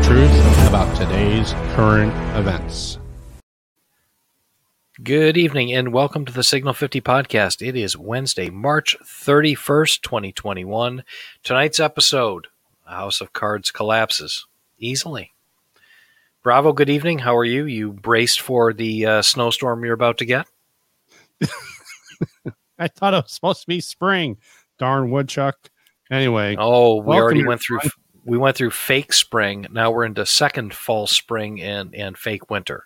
the truth about today's current events. Good evening and welcome to the Signal 50 podcast. It is Wednesday, March 31st, 2021. Tonight's episode A House of Cards collapses easily. Bravo, good evening. How are you? You braced for the uh, snowstorm you're about to get? I thought it was supposed to be spring. Darn woodchuck. Anyway. Oh, we already went through we went through fake spring. Now we're into second fall spring and and fake winter.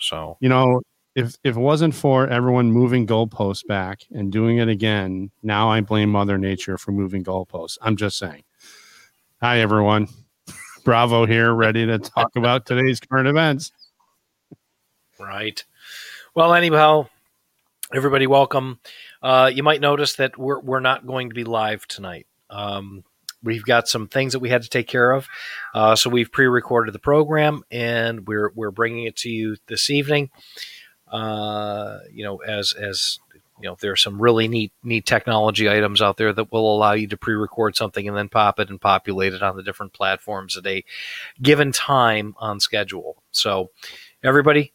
So you know, if if it wasn't for everyone moving goalposts back and doing it again, now I blame Mother Nature for moving goalposts. I'm just saying. Hi everyone. Bravo here, ready to talk about today's current events. Right. Well, anyhow, everybody, welcome. Uh, you might notice that we're we're not going to be live tonight. Um, we've got some things that we had to take care of, uh, so we've pre-recorded the program and we're we're bringing it to you this evening. Uh, you know, as as you know, there are some really neat neat technology items out there that will allow you to pre-record something and then pop it and populate it on the different platforms at a given time on schedule. So, everybody,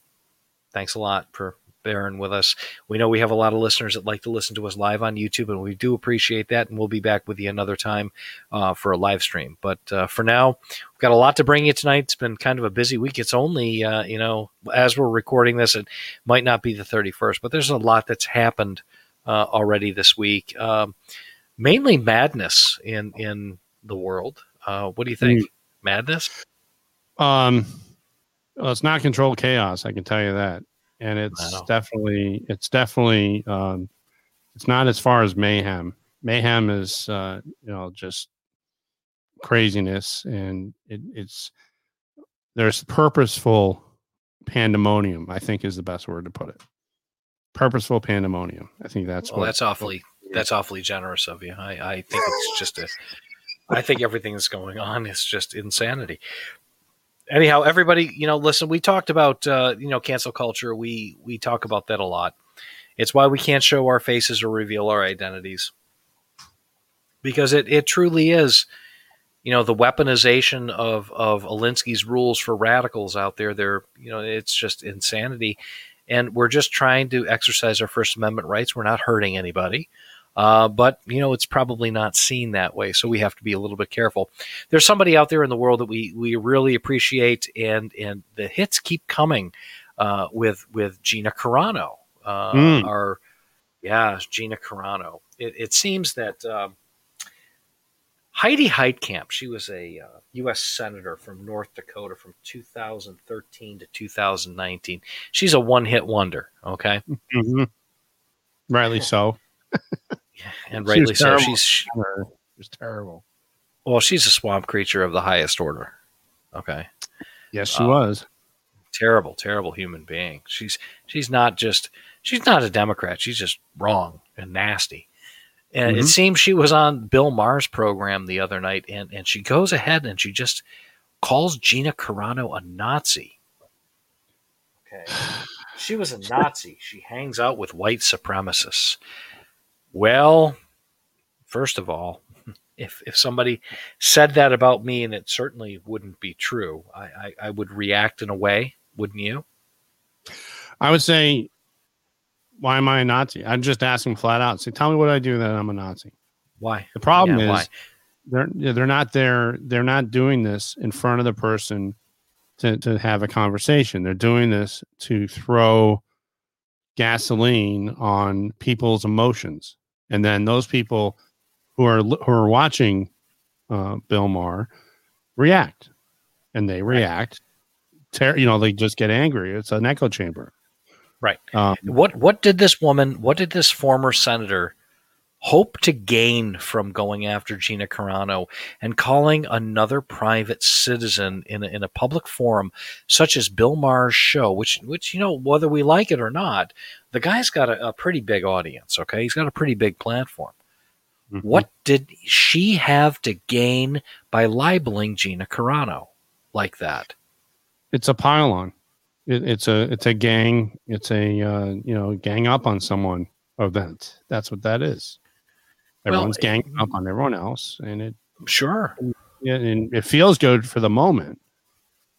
thanks a lot for bearing with us. We know we have a lot of listeners that like to listen to us live on YouTube, and we do appreciate that. And we'll be back with you another time uh, for a live stream. But uh, for now, we've got a lot to bring you tonight. It's been kind of a busy week. It's only, uh, you know, as we're recording this, it might not be the 31st, but there's a lot that's happened uh, already this week. Um, mainly madness in in the world. Uh, what do you think? Mm. Madness? Um, well, it's not controlled chaos. I can tell you that and it's definitely it's definitely um, it's not as far as mayhem. Mayhem is uh, you know just craziness, and it, it's there's purposeful pandemonium. I think is the best word to put it. Purposeful pandemonium. I think that's well, what, that's awfully that's awfully generous of you. I, I think it's just a. I think everything that's going on is just insanity anyhow, everybody, you know, listen, we talked about uh, you know cancel culture. We we talk about that a lot. It's why we can't show our faces or reveal our identities because it it truly is. You know the weaponization of of Alinsky's rules for radicals out there. They're you know it's just insanity, and we're just trying to exercise our First Amendment rights. We're not hurting anybody. Uh, but you know, it's probably not seen that way, so we have to be a little bit careful. There's somebody out there in the world that we we really appreciate, and and the hits keep coming uh, with with Gina Carano. Uh, mm. Our yeah, Gina Carano. It, it seems that. Um, Heidi Heitkamp, she was a uh, U.S. Senator from North Dakota from 2013 to 2019. She's a one hit wonder, okay? Mm-hmm. Rightly so. and rightly so. She's she was terrible. Well, she's a swamp creature of the highest order. Okay. Yes, she um, was. Terrible, terrible human being. She's she's not just she's not a Democrat. She's just wrong and nasty. And mm-hmm. it seems she was on Bill Maher's program the other night, and, and she goes ahead and she just calls Gina Carano a Nazi. Okay. She was a Nazi. She hangs out with white supremacists. Well, first of all, if if somebody said that about me, and it certainly wouldn't be true, I, I, I would react in a way, wouldn't you? I would say, why am I a Nazi? I'm just asking flat out. Say, tell me what I do that I'm a Nazi. Why? The problem yeah, is why? they're they're not there. They're not doing this in front of the person to to have a conversation. They're doing this to throw gasoline on people's emotions and then those people who are who are watching uh, Bill Maher react, and they react. Ter- you know, they just get angry. It's an echo chamber. Right. Um, what What did this woman? What did this former senator hope to gain from going after Gina Carano and calling another private citizen in a, in a public forum such as Bill Maher's show, which which you know whether we like it or not, the guy's got a, a pretty big audience. Okay, he's got a pretty big platform. Mm-hmm. What did she have to gain by libeling Gina Carano like that? It's a pile It, it's a it's a gang. It's a uh, you know gang up on someone event. That's what that is. Everyone's ganging up on everyone else, and it Sure. yeah, and it feels good for the moment,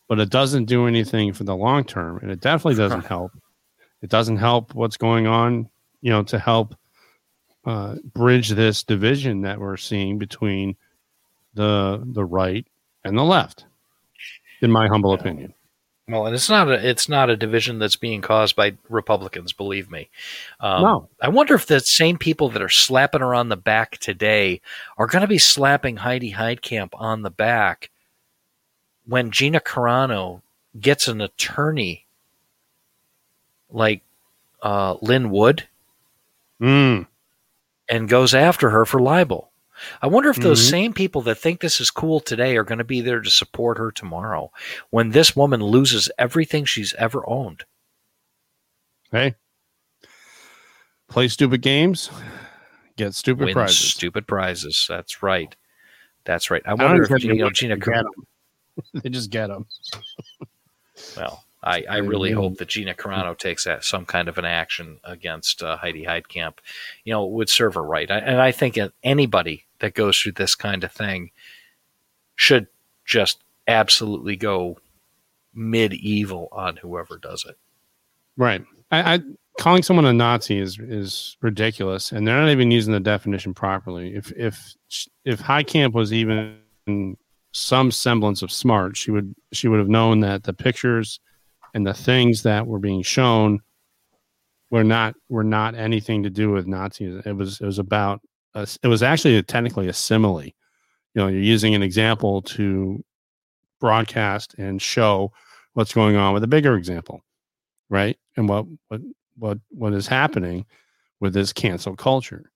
but it doesn't do anything for the long term, and it definitely doesn't help. It doesn't help what's going on, you know, to help uh, bridge this division that we're seeing between the the right and the left, in my humble opinion. Well, and it's not a it's not a division that's being caused by Republicans. Believe me. Um, No. I wonder if the same people that are slapping her on the back today are going to be slapping Heidi Heitkamp on the back when Gina Carano gets an attorney like uh, Lin Wood Mm. and goes after her for libel. I wonder if those Mhm. same people that think this is cool today are going to be there to support her tomorrow when this woman loses everything she's ever owned. Hey, play stupid games, get stupid wins prizes. stupid prizes. That's right. That's right. I I wonder even if you know Gina. get Car- 'em. they just get them. well, I, I really hope that Gina Carano takes that, some kind of an action against uh, Heidi Heitkamp. You know, it would serve her right. I, and I think anybody that goes through this kind of thing should just absolutely go medieval on whoever does it. Right. I, I calling someone a Nazi is is ridiculous, and they're not even using the definition properly. If if if Heitkamp was even some semblance of smart, she would she would have known that the pictures and the things that were being shown were not were not anything to do with Nazis. It was it was about a, it was actually a, technically a simile. You know, you're using an example to broadcast and show what's going on with a bigger example right? And what what what what is happening with this cancel culture.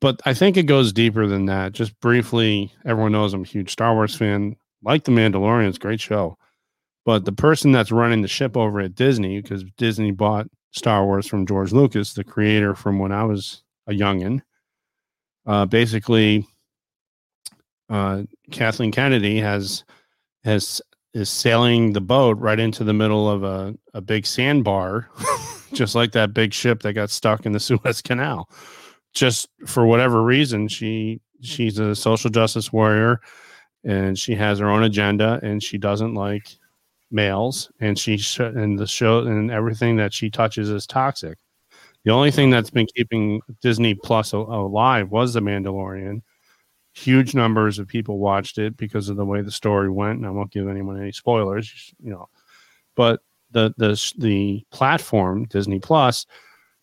But I think it goes deeper than that. Just briefly, everyone knows I'm a huge Star Wars fan. Like The Mandalorian, it's great show. But the person that's running the ship over at Disney, because Disney bought Star Wars from George Lucas, the creator from when I was a youngin, uh, basically, uh, Kathleen Kennedy has has is sailing the boat right into the middle of a, a big sandbar, just like that big ship that got stuck in the Suez Canal. Just for whatever reason, she she's a social justice warrior and she has her own agenda and she doesn't like males and she sh- and the show and everything that she touches is toxic. The only thing that's been keeping Disney Plus a- alive was The Mandalorian. Huge numbers of people watched it because of the way the story went and i won't give anyone any spoilers you know. But the the the platform disney plus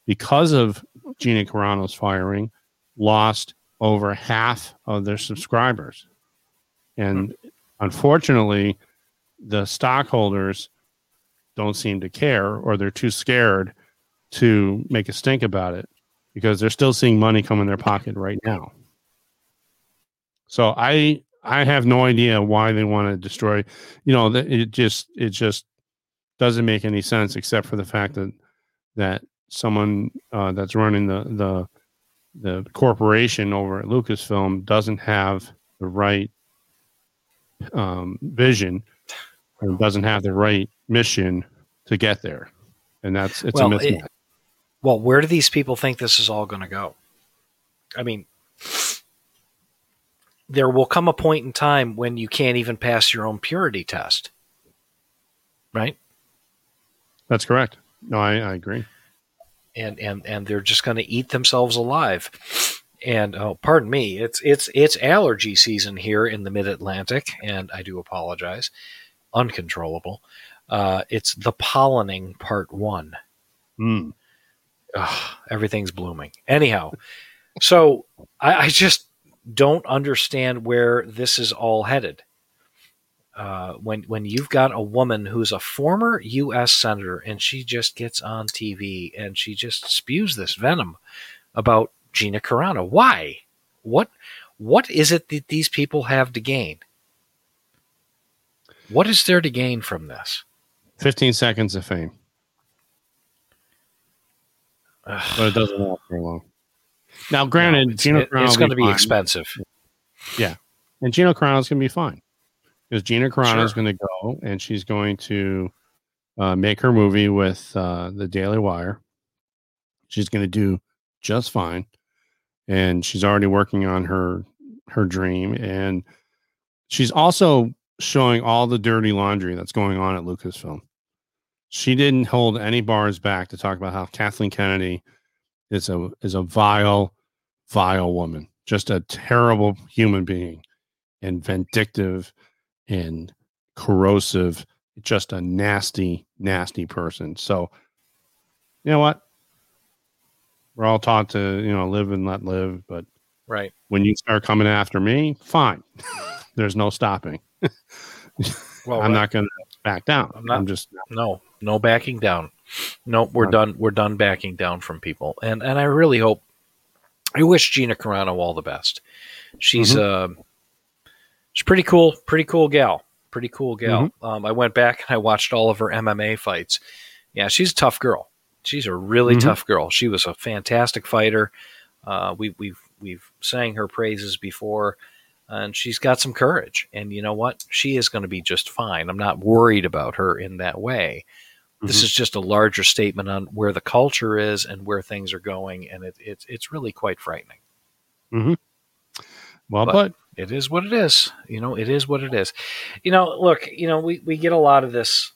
because of gina carano's firing lost over half of their subscribers. And hmm. unfortunately the stockholders don't seem to care or they're too scared to make a stink about it because they're still seeing money come in their pocket right now so I I have no idea why they want to destroy. You know, it just it just doesn't make any sense except for the fact that that someone uh, that's running the the the corporation over at Lucasfilm doesn't have the right um, vision and doesn't have the right mission to get there, and that's it's Well, a it- Well, where do these people think this is all going to go? I mean, there will come a point in time when you can't even pass your own purity test, right? that's correct. No, I, I agree. and and and they're just going to eat themselves alive. And oh, pardon me, it's it's it's allergy season here in the Mid Atlantic, and I do apologize, uncontrollable. Uh, it's the pollening part one. Mm. Ugh, everything's blooming. Anyhow, so I, I just don't understand where this is all headed. Uh, when when you've got a woman who's a former U.S. senator and she just gets on TV and she just spews this venom about Gina Carano, why? What what is it that these people have to gain? What is there to gain from this? Fifteen seconds of fame. But it doesn't last very long. Now, granted, No, it's, Gino it- Carano it's going to be fine, expensive. Yeah, and Gino Carano is going to be fine because Gina Carano is Sure. going to go and she's going to uh, make her movie with uh, the Daily Wire. She's going to do just fine, and she's already working on her her dream and she's also showing all the dirty laundry that's going on at Lucasfilm. She didn't hold any bars back to talk about how Kathleen Kennedy is a is a vile, vile woman, just a terrible human being, and vindictive and corrosive, just a nasty, nasty person. So, you know what? We're all taught to, you know, live and let live, but Right. when you start coming after me, fine. There's no stopping. Well, I'm not going to back down. I'm I'm, just No, no backing down. No, we're done. We're done backing down from people. And and I really hope. I wish Gina Carano all the best. She's uh, she's pretty cool. Pretty cool gal. Pretty cool gal. Um, I went back and I watched all of her MMA fights. Yeah, she's a tough girl. She's a really Mhm. tough girl. She was a fantastic fighter. Uh, we, we've we've sang her praises before, and she's got some courage. And you know what? She is going to be just fine. I'm not worried about her in that way. This Mhm. is just a larger statement on where the culture is and where things are going, and it, it's it's really quite frightening. well but- put. It is what it is. You know, it is what it is. You know, look, you know, we, we get a lot of this.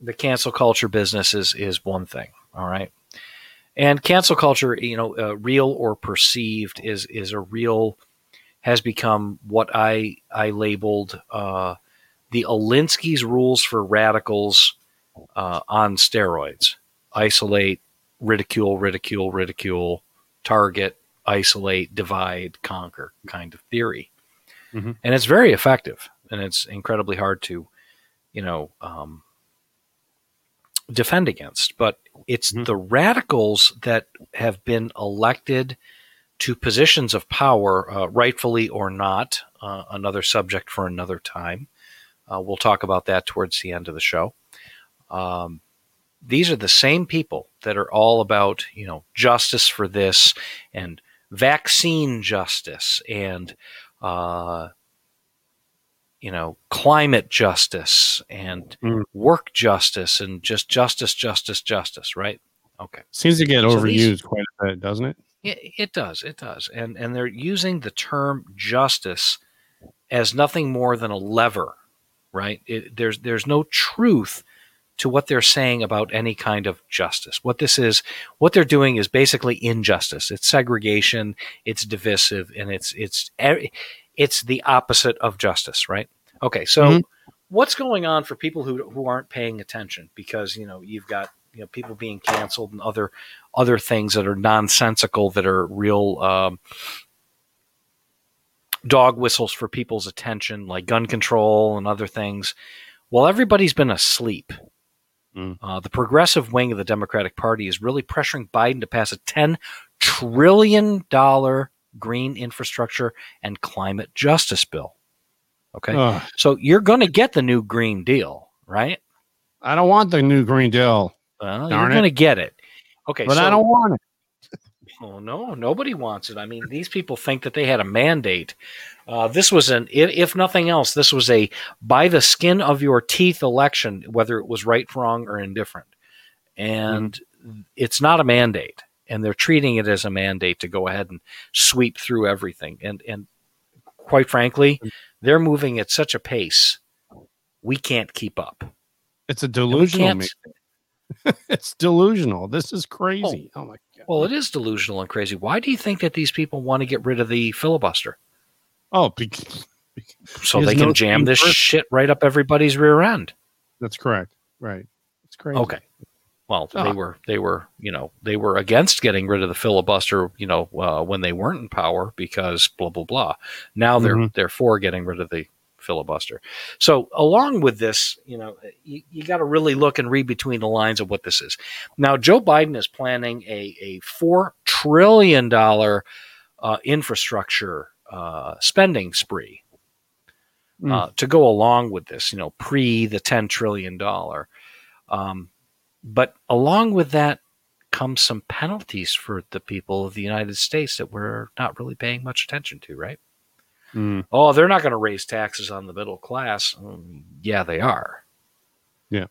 The cancel culture business is is one thing, all right, and cancel culture, you know, uh, real or perceived, is is a real has become what I I labeled uh, the Alinsky's rules for radicals uh, on steroids: isolate, ridicule, ridicule, ridicule, target, isolate, divide, conquer kind of theory. Mhm. And it's very effective and it's incredibly hard to, you know, um, defend against. But it's Mhm. the radicals that have been elected to positions of power, uh, rightfully or not, uh, another subject for another time. Uh, we'll talk about that towards the end of the show. Um, these are the same people that are all about, you know, justice for this and vaccine justice and, uh, you know, climate justice and Mm. work justice and just justice, justice, justice, right? Okay. Seems to get So overused these- quite a bit, doesn't it? It, it does. It does. And and they're using the term justice as nothing more than a lever, right? It, there's there's no truth to what they're saying about any kind of justice. What this is, what they're doing is basically injustice. It's segregation. It's divisive, and it's it's it's the opposite of justice, right? Okay, so Mhm. what's going on for people who who aren't paying attention? Because you know you've got you know people being canceled and other other things that are nonsensical that are real um, dog whistles for people's attention, like gun control and other things. Well, everybody's been asleep. Mm. Uh, the progressive wing of the Democratic Party is really pressuring Biden to pass a $10 trillion green infrastructure and climate justice bill. Okay. Ugh, so you're going to get the new Green Deal, right? I don't want the new Green Deal, Well, Darn you're going to get it. Okay. but so, I don't want it. Oh no, nobody wants it. I mean, these people think that they had a mandate. Uh, this was an, if, if nothing else, this was a by the skin of your teeth election, whether it was right, wrong, or indifferent. And it's not a mandate, and they're treating it as a mandate to go ahead and sweep through everything. And and quite frankly, they're moving at such a pace we can't keep up. It's a delusional. it's delusional. This is crazy. Oh, my god. Well, it is delusional and crazy. Why do you think that these people want to get rid of the filibuster? Oh, because, so they can no jam this shit right up everybody's rear end. that's correct. Right. It's crazy. Okay. Well, they Ah. were they were you know they were against getting rid of the filibuster you know uh, when they weren't in power because blah blah blah. Now they're Mhm. they're for getting rid of the filibuster. So along with this, you know, you, you got to really look and read between the lines of what this is. Now, Joe Biden is planning a a four trillion dollar uh, infrastructure uh, spending spree Mm. uh, to go along with this, you know, pre the $10 trillion. Um, but along with that comes some penalties for the people of the United States that we're not really paying much attention to, right? Mm. Oh, they're not going to raise taxes on the middle class. Mm, yeah, they are. Yeah.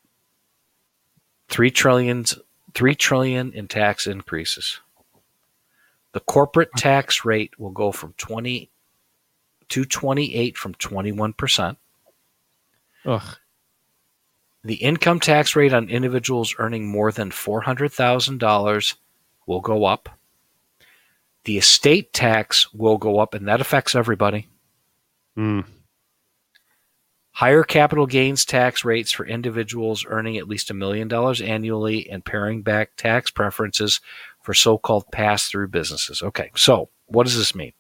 Three trillions, three trillion in tax increases. The corporate tax rate will go from 20 to 28 from 21%. Ugh. The income tax rate on individuals earning more than $400,000 will go up. The estate tax will go up, and that affects everybody. Mm. Higher capital gains tax rates for individuals earning at least a million dollars annually and paring back tax preferences for so called pass through businesses. Okay, so what does this mean?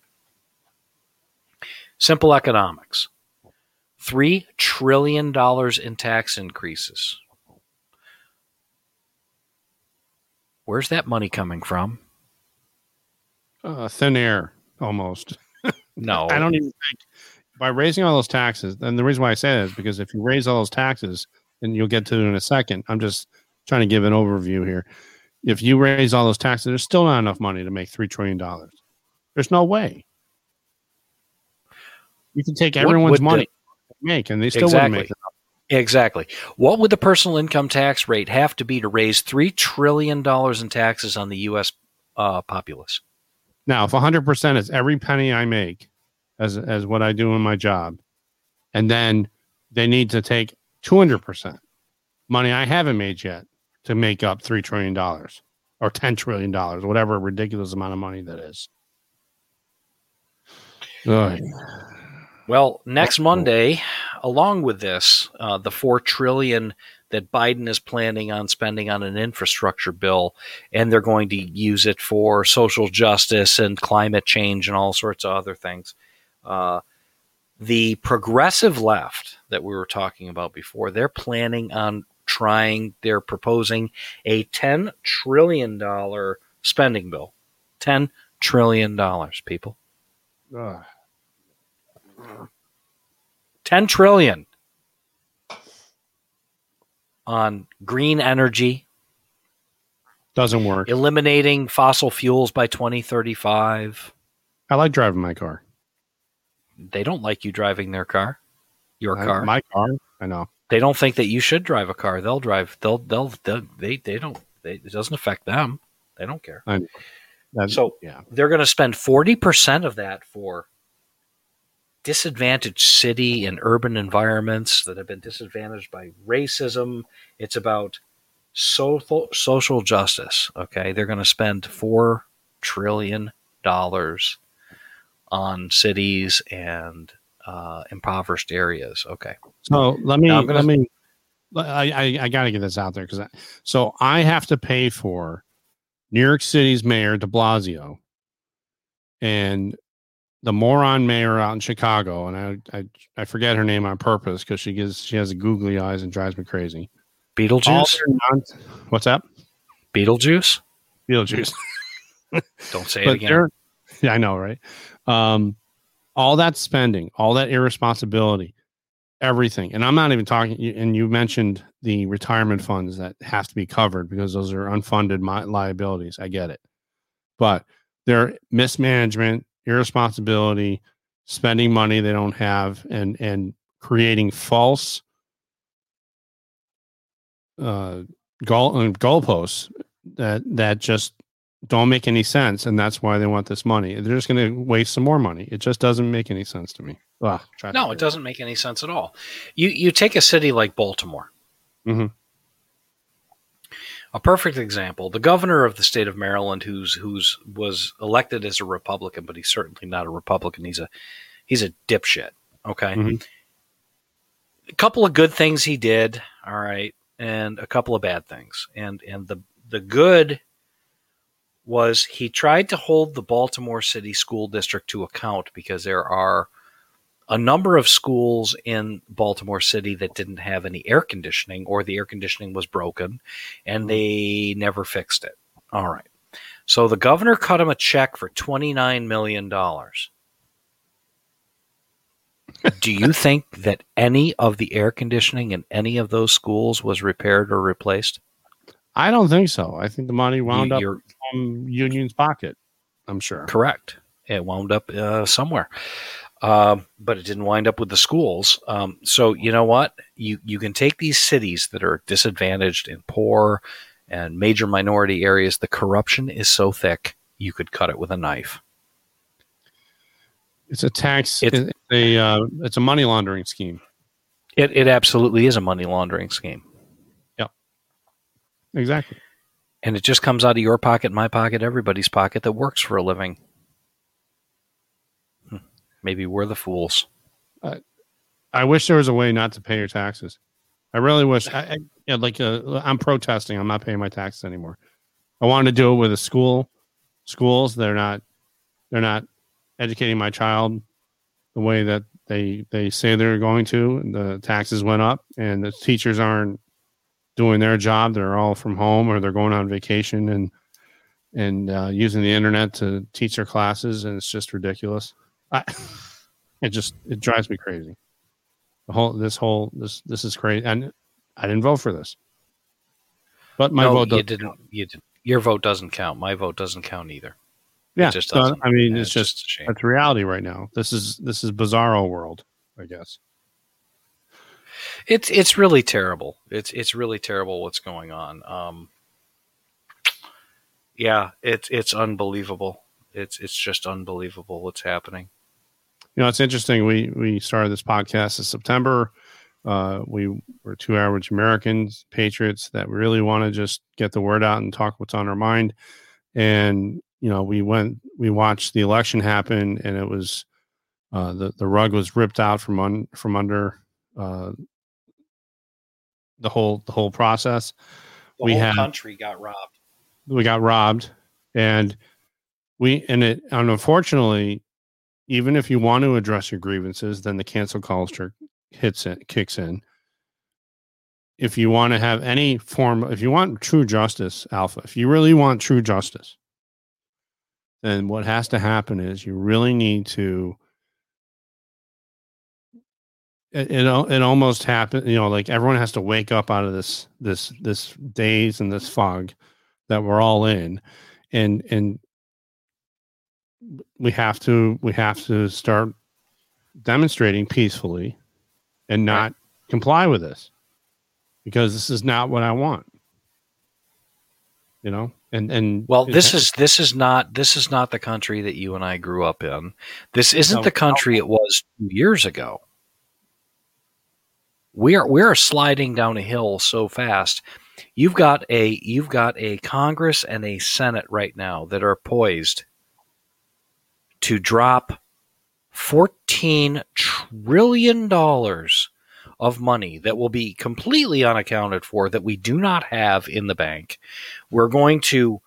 Simple economics $3 trillion in tax increases. Where's that money coming from? Uh, thin air, almost. No. I don't even think by raising all those taxes, and the reason why I say that is because if you raise all those taxes, and you'll get to it in a second, I'm just trying to give an overview here. If you raise all those taxes, there's still not enough money to make $3 trillion. There's no way. You can take everyone's would the- money make, and they still Exactly. wouldn't make. Exactly. What would the personal income tax rate have to be to raise $3 trillion in taxes on the U.S. Uh, populace? Now, if 100% is every penny I make as as what I do in my job, and then they need to take 200% money I haven't made yet to make up $3 trillion or $10 trillion, whatever ridiculous amount of money that is. Ugh. Well, next. Monday, along with this, uh, the four trillion that Biden is planning on spending on an infrastructure bill, and they're going to use it for social justice and climate change and all sorts of other things. Uh, the progressive left that we were talking about before, they're planning on trying. They're proposing a ten trillion dollar spending bill. Ten trillion dollars, people. Ugh. 10 trillion on green energy, Doesn't work. eliminating fossil fuels by 2035. I like driving my car. They don't like you driving their car, your I- car. my car. I know. they don't think that you should drive a car. They'll drive. They'll. They'll. they'll they. They don't. They, it doesn't affect them. They don't care. That- So yeah. they're going to spend 40% of that for disadvantaged city and urban environments that have been disadvantaged by racism. It's about social social justice. Okay, they're going to spend four trillion dollars on cities and uh, impoverished areas. Okay, So let me gonna- let me. I I, I got to get this out there because so I have to pay for New York City's mayor De Blasio and the moron mayor out in Chicago, and I I, I forget her name on purpose because she gives she has googly eyes and drives me crazy. Beetlejuice. non- What's that? Beetlejuice. Beetlejuice. Don't say it again. yeah, I know, right? Um, all that spending, all that irresponsibility, everything, and I'm not even talking. And you mentioned the retirement funds that have to be covered because those are unfunded liabilities. I get it, but they're mismanagement, irresponsibility, spending money they don't have, and and creating false uh, goal uh, goalposts that that just don't make any sense, and that's why they want this money. They're just going to waste some more money. It just doesn't make any sense to me. Ugh, try to No, it doesn't make any sense at all. You you take a city like Baltimore. Mhm. A perfect example. The governor of the state of Maryland, who's who's was elected as a Republican, but he's certainly not a Republican. He's a he's a dipshit. Okay. Mhm. A couple of good things he did, all right, and a couple of bad things. And and the the good was he tried to hold the Baltimore City School District to account because there are a number of schools in Baltimore City that didn't have any air conditioning or the air conditioning was broken and hmm. they never fixed it. All right. So the governor cut him a check for $29 million. Do you think that any of the air conditioning in any of those schools was repaired or replaced? I don't think so. I think the money wound You- up you're from Union's pocket. I'm sure. correct. It wound up uh, somewhere. Um, but it didn't wind up with the schools. Um, so you know what? You you can take these cities that are disadvantaged and poor and major minority areas. The corruption is so thick you could cut it with a knife. It's a tax. It's- It's a uh, it's a money laundering scheme. It, it absolutely is a money laundering scheme. Exactly. And it just comes out of your pocket, my pocket, everybody's pocket that works for a living. Hmm. Maybe we're the fools. I wish there was a way not to pay your taxes. I really wish. I, I yeah, like uh, I'm protesting. I'm not paying my taxes anymore. I wanted to do it with a school. Schools they're not they're not educating my child the way that they they say they're going to. The taxes went up, and the teachers aren't doing their job. They're all from home or they're going on vacation and and uh, using the internet to teach their classes, and it's just ridiculous. I, it just it drives me crazy. The whole this whole this this is crazy, and I didn't vote for this, but my no, vote. you didn't. count. You did. Your vote doesn't count. My vote doesn't count either. Yeah, just so, doesn't. I mean, And it's just a shame. that's reality right now. This is this is bizarro world, I guess. It's it's really terrible. It's it's really terrible what's going on. Um, yeah, it's it's unbelievable. It's it's just unbelievable what's happening. You know, it's interesting. We we started this podcast in September. Uh, we were two average Americans, patriots that really want to just get the word out and talk what's on our mind. And you know, we went, we watched the election happen, and it was uh, the the rug was ripped out from un, from under uh, the whole the whole process. The We whole have- country got robbed. we got robbed and we and it and unfortunately even if you want to address your grievances then the cancel culture hits it kicks in if you want to have any form if you want true justice alpha if you really want true justice then what has to happen is you really need to it, it, it almost happened you know like everyone has to wake up out of this this this daze and this fog that we're all in and and we have to we have to start demonstrating peacefully and not comply with this because this is not what i want you know and and Well, this is this is not this is not the country that you and I grew up in. This isn't No. the country it was two years ago. We are we are sliding down a hill so fast. You've got a you've got a Congress and a Senate right now that are poised to drop fourteen trillion dollars of money that will be completely unaccounted for that we do not have in the bank. We're going to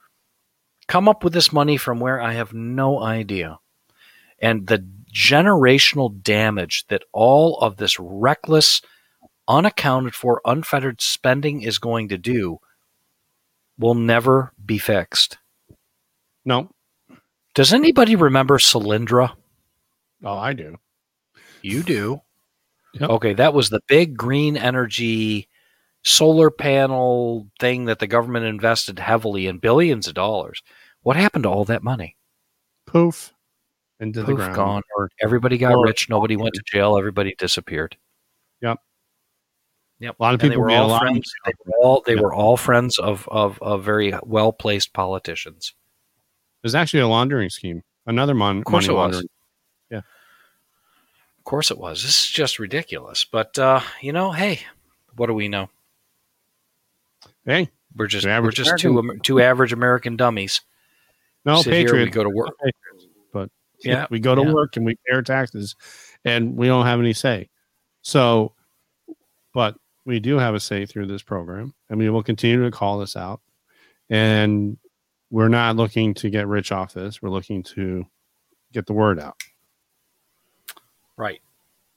come up with this money from where I have no idea. And the generational damage that all of this reckless, unaccounted for, unfettered spending is going to do will never be fixed. no Does anybody remember Solyndra? oh i do You do. Yep. Okay, that was the big green energy solar panel thing that the government invested heavily in billions of dollars. What happened to all that money? poof into the Poof, ground gone. Everybody got Or- rich. Nobody went to jail. Everybody disappeared. Yep. Yep. A lot of And they people were all alarmed. friends. They were all they Yeah. were all friends of of, of very well placed politicians. It was actually a laundering scheme another mon- Of course money it was. laundering Of course it was. This is just ridiculous. But uh, you know, hey, what do we know? hey We're just Two we're average just two two average American dummies. no Sit here, we go to work. but Yeah, we go to yeah. work and we pay our taxes and we don't have any say so but we do have a say through this program and we will continue to call this out and we're not looking to get rich off this we're looking to get the word out Right.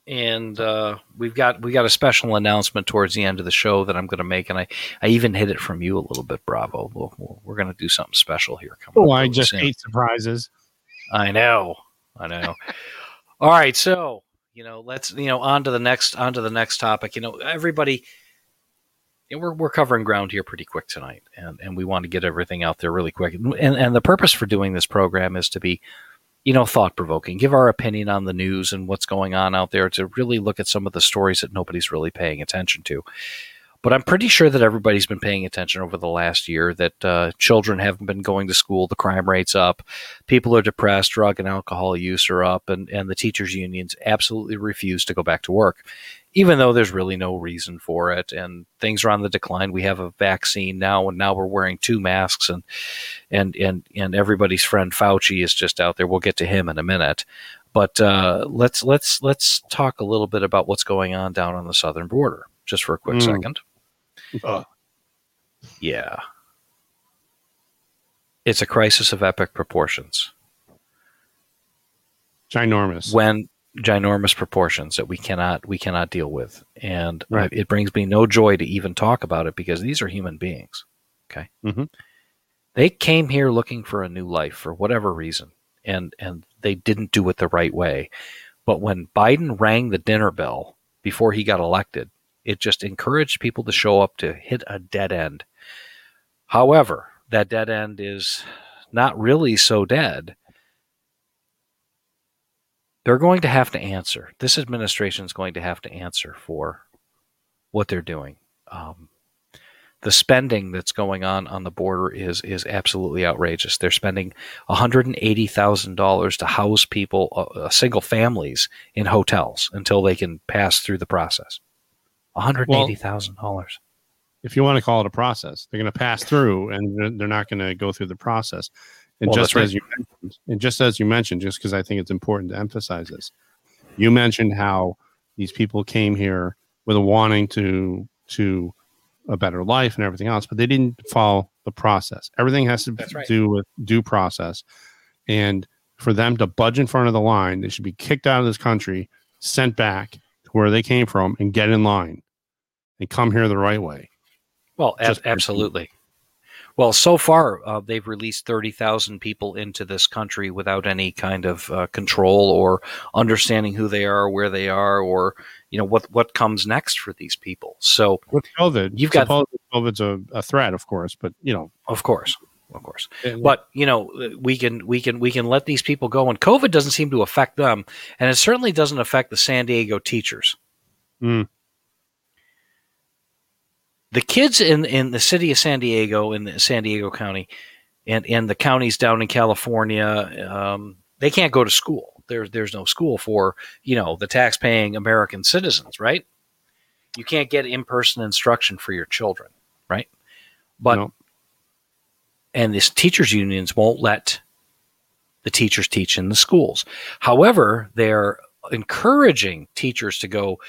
And uh, we've got we got a special announcement towards the end of the show that I'm going to make, and I, I even hid it from you a little bit, Bravo. We'll, we'll, we're going to do something special here. Coming oh i just soon. hate surprises I know, I know. All right, so you know, let's you know on to the next on to the next topic. You know, everybody. You know, we're, we're covering ground here pretty quick tonight, and, and we want to get everything out there really quick. And, and the purpose for doing this program is to be, you know, thought provoking, give our opinion on the news and what's going on out there, to really look at some of the stories that nobody's really paying attention to. But I'm pretty sure that everybody's been paying attention over the last year that uh, children haven't been going to school, the crime rate's up, people are depressed, drug and alcohol use are up, and, and the teachers' unions absolutely refuse to go back to work, even though there's really no reason for it. And things are on the decline. We have a vaccine now, and now we're wearing two masks, and and and and everybody's friend Fauci is just out there. We'll get to him in a minute. But uh, let's let's let's talk a little bit about what's going on down on the southern border, just for a quick Mm. second. Uh, Yeah. It's a crisis of epic proportions. ginormous. When ginormous proportions that we cannot we cannot deal with. And Right. it brings me no joy to even talk about it because these are human beings. Okay. Mm-hmm. They came here looking for a new life for whatever reason. And and they didn't do it the right way. But when Biden rang the dinner bell before he got elected, it just encouraged people to show up to hit a dead end. However, that dead end is not really so dead. They're going to have to answer. This administration is going to have to answer for what they're doing. Um, the spending that's going on on the border is is absolutely outrageous. They're spending one hundred and eighty thousand dollars to house people, uh, uh, single families, in hotels until they can pass through the process. One hundred eighty thousand dollars. if you want to call it a process, they're going to pass through, and they're, not going to go through the process. And Well, just that's right. as you mentioned, and just as you mentioned, just because I think it's important to emphasize this, you mentioned how these people came here with a wanting to to a better life and everything else, but they didn't follow the process. Everything has to right. do with due process, and for them to budge in front of the line, they should be kicked out of this country, sent back where they came from, and get in line and come here the right way. Well, ab- absolutely. Well, so far uh, they've released thirty thousand people into this country without any kind of uh, control or understanding who they are, where they are, or you know what what comes next for these people. So, with COVID, You've got- COVID's a, a threat, of course, but you know, of course, of course, it- but you know we can we can we can let these people go, and COVID doesn't seem to affect them, and it certainly doesn't affect the San Diego teachers. Mm. The kids in in the city of San Diego, in the San Diego County, and and the counties down in California, um, they can't go to school. There's there's no school for you know the tax-paying American citizens, right? You can't get in-person instruction for your children, right? But No. And this teachers unions won't let the teachers teach in the schools. However, they're encouraging teachers to go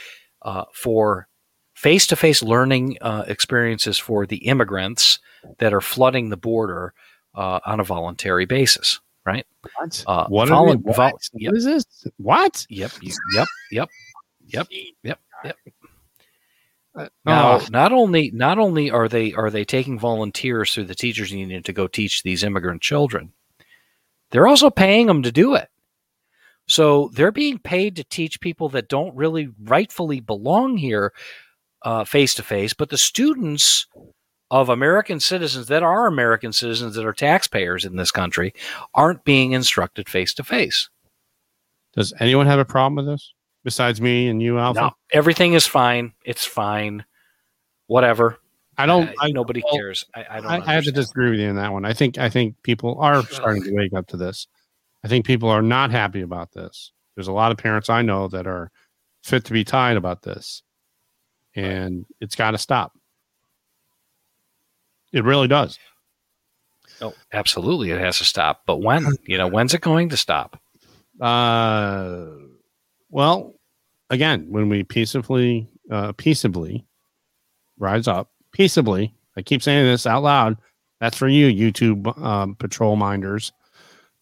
uh, for face-to-face learning uh, experiences for the immigrants that are flooding the border uh, on a voluntary basis. Right? what? Uh, what, volu- they- what? vol- yep. is this? What? Yep. Yep. Yep. Yep. Yep. Yep. Uh, Now, oh, not only not only are they are they taking volunteers through the teachers union to go teach these immigrant children, they're also paying them to do it. So they're being paid to teach people that don't really rightfully belong here face to face, but the students of American citizens that are American citizens that are taxpayers in this country aren't being instructed face to face. does anyone have a problem with this besides me and you, Alpha? No, everything is fine. It's fine. Whatever. I don't. Uh, I, nobody well, cares. I, I don't. I, I have to disagree with you on that one. I think I think people are starting to wake up to this. I think people are not happy about this. There's a lot of parents I know that are fit to be tied about this, and it's got to stop. It really does. Oh, absolutely, it has to stop. But when? You know, when's it going to stop? Uh, well, again, when we peaceably, uh, peaceably rise up, peaceably. I keep saying this out loud. That's for you, YouTube um, patrol minders.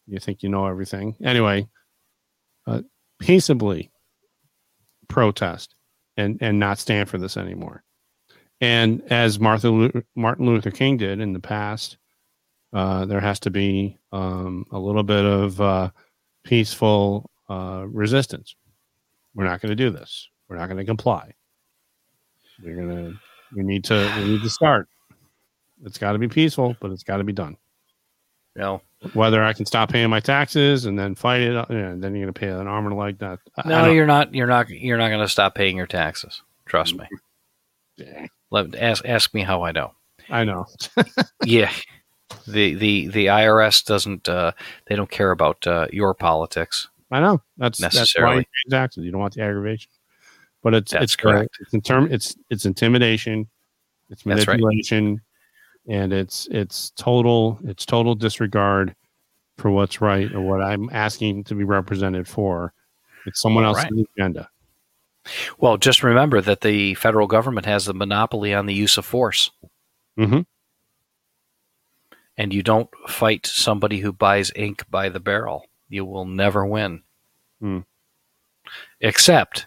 You think you know everything. Anyway, uh, peaceably protest and and not stand for this anymore. And as Martha Martin Luther King did in the past, uh, there has to be um, a little bit of uh, peaceful uh, resistance. We're not going to do this. We're not going to comply. We're going to. We need to. We need to start. It's got to be peaceful, but it's got to be done. You know, Whether I can stop paying my taxes and then fight it, uh, and then you're going to pay an arm and a leg. That no, you're not. You're not. You're not going to stop paying your taxes. Trust me. Yeah. Let ask ask me how I know. I know. yeah, the the the IRS doesn't uh, they don't care about uh, your politics. I know that's necessarily that's why you taxes. You don't want the aggravation, but it's that's it's correct. It's in term it's it's intimidation, it's That's right. manipulation, and it's it's total it's total disregard for what's right or what I'm asking to be represented for. It's someone else's agenda. Well, just remember that the federal government has the monopoly on the use of force. Mm-hmm. and you don't fight somebody who buys ink by the barrel, you will never win. Hmm. Except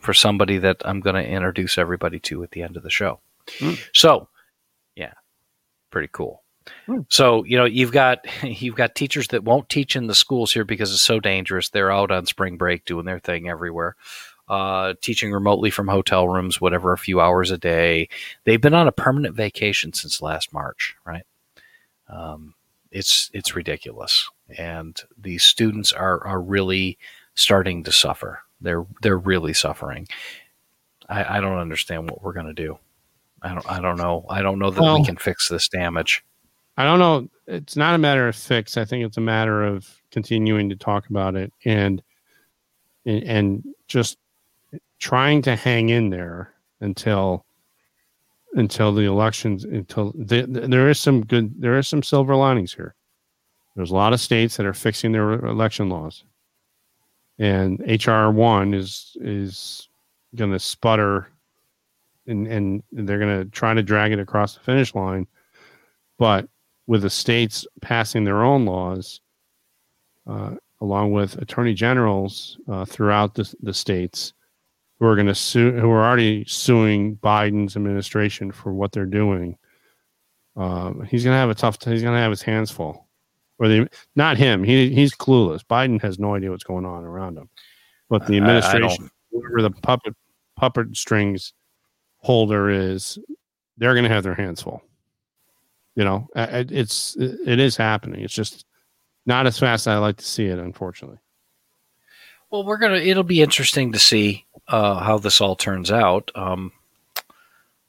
for somebody that I'm going to introduce everybody to at the end of the show. Hmm. So, yeah, pretty cool. Hmm. So you know you've got you've got teachers that won't teach in the schools here because it's so dangerous. They're out on spring break doing their thing everywhere, uh, teaching remotely from hotel rooms, whatever, a few hours a day. They've been on a permanent vacation since last March, right? Um, it's it's ridiculous, and the students are are really starting to suffer. They're they're really suffering. I, I don't understand what we're going to do. I don't I don't know. I don't know that Well- we can fix this damage. I don't know. It's not a matter of fix. I think it's a matter of continuing to talk about it and and, and just trying to hang in there until until the elections until the, there is some good there is some silver linings here. There's a lot of states that are fixing their election laws, and HR one is is going to sputter, and and they're going to try to drag it across the finish line, but with the states passing their own laws, uh, along with attorney generals uh, throughout the, the states who are going to sue, who are already suing Biden's administration for what they're doing. Um, he's going to have a tough. He's going to have his hands full. Or they, not him. He he's clueless. Biden has no idea what's going on around him. But the I- I don't- administration, whoever the puppet puppet strings holder is, they're going to have their hands full you know it's it is happening it's just not as fast as i like to see it unfortunately Well, we're gonna. It'll be interesting to see uh, how this all turns out. Um,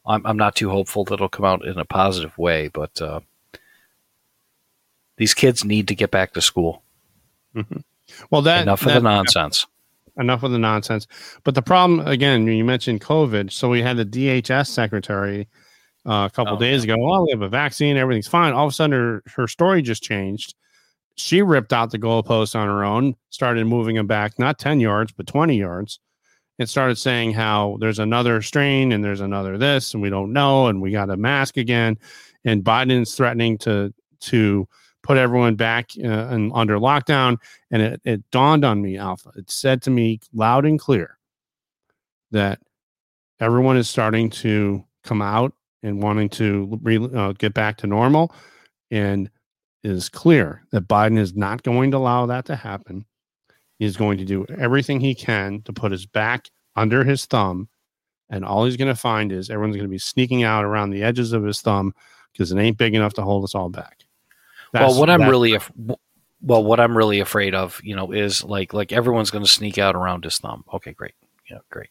I'm, I'm not too hopeful that it'll come out in a positive way, but uh, these kids need to get back to school. well that Enough of the nonsense. enough of the nonsense. But the problem again you mentioned covid. So we had the dhs secretary uh, a couple Oh, days ago. Oh we have a vaccine. Everything's fine. All of a sudden her, her story just changed. She ripped out the goalposts on her own started moving them back not 10 yards but 20 yards and started saying how there's another strain and there's another this and we don't know and we got a mask again. And biden's threatening to to put everyone back uh, under lockdown and it, it dawned on me alpha it said to me loud and clear that everyone is starting to come out and wanting to re, uh, get back to normal and is clear that biden is not going to allow that to happen. He's going to do everything he can to put his back under his thumb and all he's going to find is everyone's going to be sneaking out around the edges of his thumb because it ain't big enough to hold us all back well, what I'm really af- well, what I'm really afraid of, you know, is like like everyone's going to sneak out around his thumb. Okay, great, yeah, great.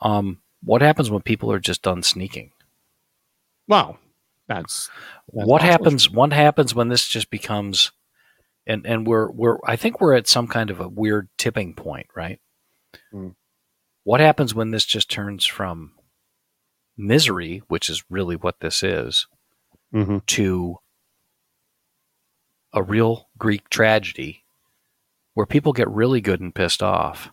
Um, what happens when people are just done sneaking? well that's, that's what happens what happens when this just becomes and and we're we're i think we're at some kind of a weird tipping point right Hmm. what happens when this just turns from misery which is really what this is Mhm. to a real greek tragedy where people get really good and pissed off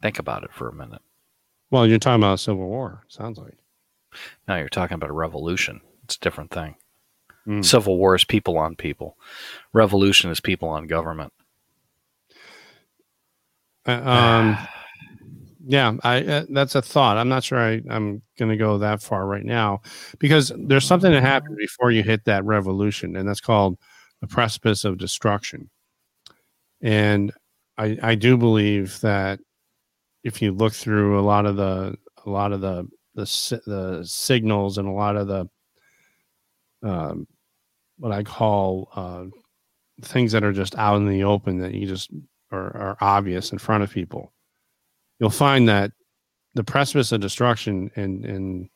think about it for a minute Well, you're talking about a civil war. Sounds like. now you're talking about a revolution it's a different thing Mm. Civil war is people on people. Revolution is people on government. Uh, um, yeah, I uh, that's a thought. I'm not sure I, I'm going to go that far right now because there's something that happened before you hit that revolution, and that's called the precipice of destruction. And I I do believe that if you look through a lot of the a lot of the the the signals and a lot of the um, what I call uh, things that are just out in the open that you just are, are obvious in front of people. You'll find that the precipice of destruction and and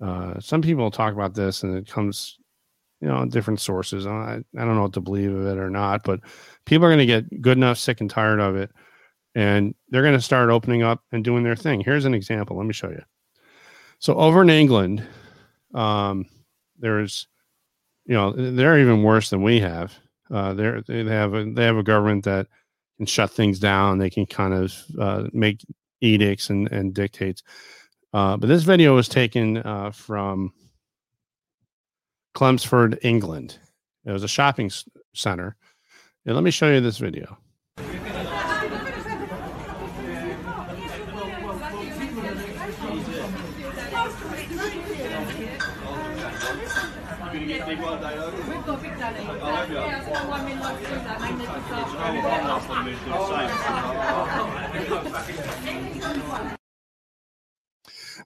uh, some people talk about this and it comes you know different sources. I, I don't know what to believe of it or not but people are going to get good enough sick and tired of it and they're going to start opening up and doing their thing. Here's an example. Let me show you. So over in england um, there's you know they're even worse than we have. Uh, they're, they have a, they have a government that can shut things down they can kind of uh, make edicts and, and dictates uh, but this video was taken uh, from Chelmsford, England. It was a shopping center. And let me show you this video.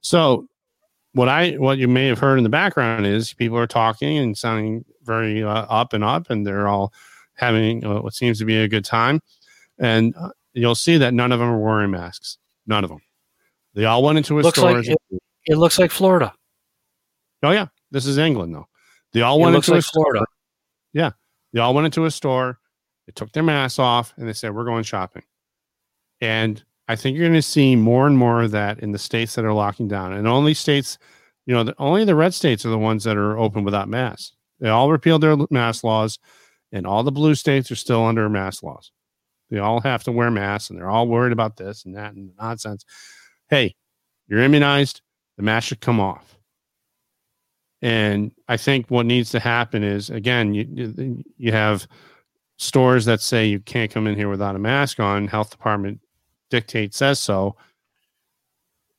So, what I what you may have heard in the background is people are talking and sounding very uh, up and up, and they're all having uh, what seems to be a good time. And uh, you'll see that none of them are wearing masks. None of them. They all went into a looks store. Like it, it, looks like Florida. Oh yeah, this is England though. They all went into like a Florida. Store. Yeah, they all went into a store. They took their masks off and they said, "We're going shopping." And I think you're going to see more and more of that in the states that are locking down, and only states, you know, the, only the red states are the ones that are open without masks. They all repealed their mask laws, and all the blue states are still under mask laws. They all have to wear masks, and they're all worried about this and that and nonsense. Hey, you're immunized. The mask should come off. And I think what needs to happen is again, you you have stores that say you can't come in here without a mask on. Health department dictate says so.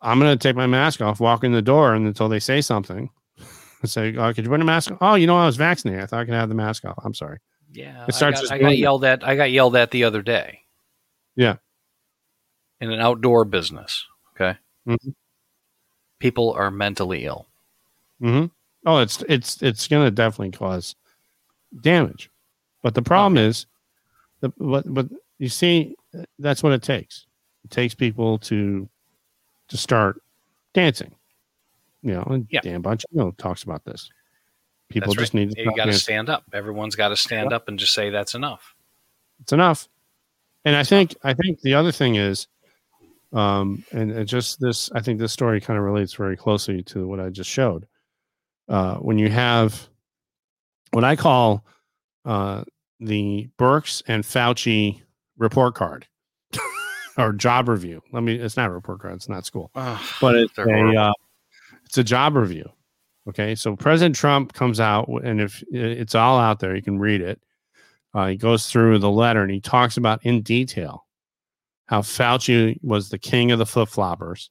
I'm going to take my mask off, walk in the door, and until they say something, and say, oh, "Could you put a mask?" on? Oh, you know, I was vaccinated. I thought I could have the mask off. I'm sorry. Yeah, it starts. I got, I got yelled at. I got yelled at the other day. Yeah, in an outdoor business. Okay, mm-hmm. people are mentally ill. Mm-hmm. Oh, it's it's it's going to definitely cause damage, but the problem okay. is, the but but you see, that's what it takes. It takes people to to start dancing. You know, and yeah. Dan know, talks about this. People that's just right. need to you got to stand up. Everyone's got to stand up and just say that's enough. It's enough. And I think I think the other thing is, um, and it just this I think this story kind of relates very closely to what I just showed. Uh, when you have what I call uh, the Birx and Fauci report card or job review. Let me. It's not a report card. It's not school, but it's a uh, it's a job review. Okay, so President Trump comes out, and if it's all out there, you can read it. Uh, he goes through the letter and he talks about in detail how Fauci was the king of the flip floppers,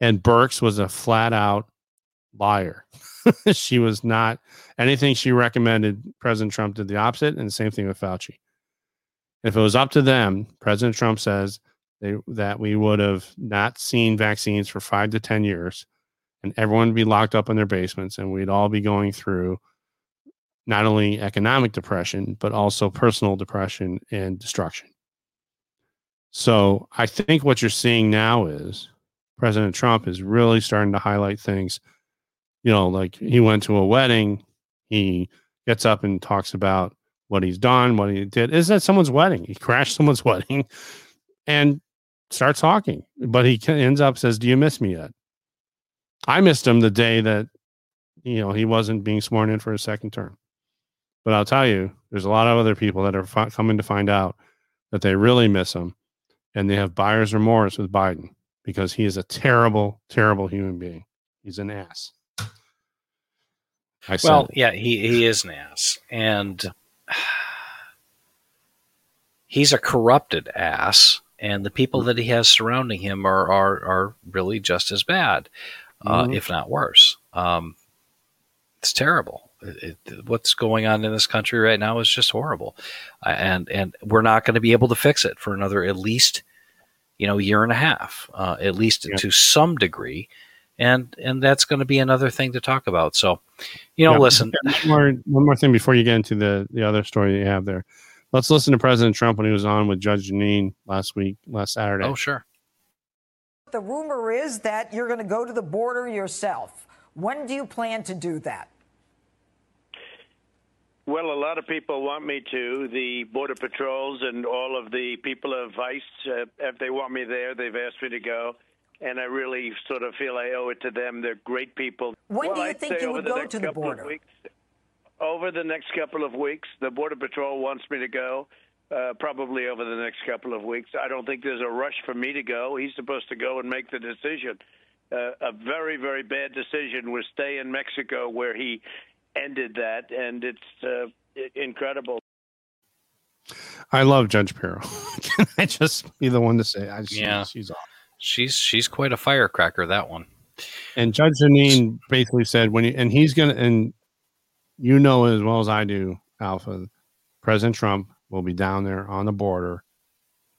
and Birx was a flat out liar. she was not anything she recommended. President Trump did the opposite, and the same thing with Fauci. If it was up to them, President Trump says they, that we would have not seen vaccines for five to 10 years and everyone would be locked up in their basements and we'd all be going through not only economic depression, but also personal depression and destruction. So I think what you're seeing now is President Trump is really starting to highlight things. You know, like he went to a wedding, he gets up and talks about what he's done, what he did. Is that someone's wedding? He crashed someone's wedding and starts talking, but he ends up says, "Do you miss me yet?" I missed him the day that you know he wasn't being sworn in for a second term. But I'll tell you, there's a lot of other people that are coming to find out that they really miss him, and they have buyer's remorse with Biden because he is a terrible, terrible human being. He's an ass. I well, yeah, he, he is an ass, and he's a corrupted ass, and the people mm. that he has surrounding him are are, are really just as bad, uh, mm-hmm. if not worse. Um, it's terrible. It, it, what's going on in this country right now is just horrible, uh, and and we're not going to be able to fix it for another at least, you know, year and a half, uh, at least yeah. to some degree and and that's going to be another thing to talk about. So, you know, yeah, listen. One more, one more thing before you get into the the other story you have there. Let's listen to President Trump when he was on with Judge Jeanine last week, last Saturday. Oh, sure. The rumor is that you're going to go to the border yourself. When do you plan to do that? Well, a lot of people want me to. The Border Patrols and all of the people of ICE, uh, if they want me there, they've asked me to go. And I really sort of feel I owe it to them. They're great people. When well, do you I'd think you would over go to the border? Weeks, over the next couple of weeks, the Border Patrol wants me to go. Uh, probably over the next couple of weeks. I don't think there's a rush for me to go. He's supposed to go and make the decision. Uh, a very, very bad decision was stay in Mexico, where he ended that, and it's uh, incredible. I love Judge Pirro. Can I just be the one to say, I, she's, Yeah. she's awesome. She's she's quite a firecracker. That one. And Judge Jeanine basically said when he, and he's gonna and you know as well as I do, Alpha, President Trump will be down there on the border,